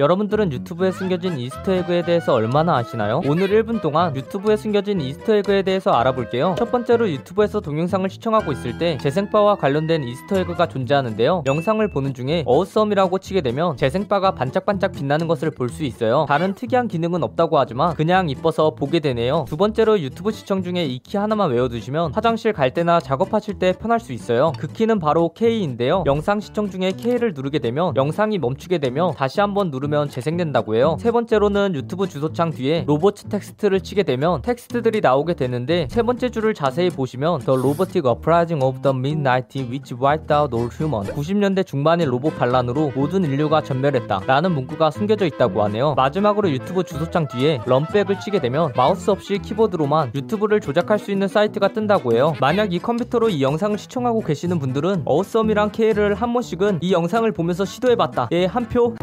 여러분들은 유튜브에 숨겨진 Easter egg에 대해서 얼마나 아시나요? 오늘 1분 동안 유튜브에 숨겨진 Easter egg에 대해서 알아볼게요. 첫 번째로 유튜브에서 동영상을 시청하고 있을 때 재생바와 관련된 Easter egg가 존재하는데요. 영상을 보는 중에 awesome이라고 치게 되면 재생바가 반짝반짝 빛나는 것을 볼 수 있어요. 다른 특이한 기능은 없다고 하지만 그냥 이뻐서 보게 되네요. 두 번째로 유튜브 시청 중에 이 키 하나만 외워두시면 화장실 갈 때나 작업하실 때 편할 수 있어요. 그 키는 바로 K인데요. 영상 시청 중에 K를 누르게 되면 영상이 멈추게 되며 다시 한번 누르면 재생된다고 해요. 세 번째로는 유튜브 주소창 뒤에 robots text를 치게 되면 텍스트들이 나오게 되는데 세 번째 줄을 자세히 보시면 The Robotic Uprising of the mid 90s which wiped out all human 90년대 중반의 로봇 반란으로 모든 인류가 전멸했다 라는 문구가 숨겨져 있다고 하네요. 마지막으로 유튜브 주소창 뒤에 럼백을 치게 되면 마우스 없이 키보드로만 유튜브를 조작할 수 있는 사이트가 뜬다고 해요. 만약 이 컴퓨터로 이 영상을 시청하고 계시는 분들은 어썸이랑 K를 한 번씩은 이 영상을 보면서 시도해봤다. 예, 한 표.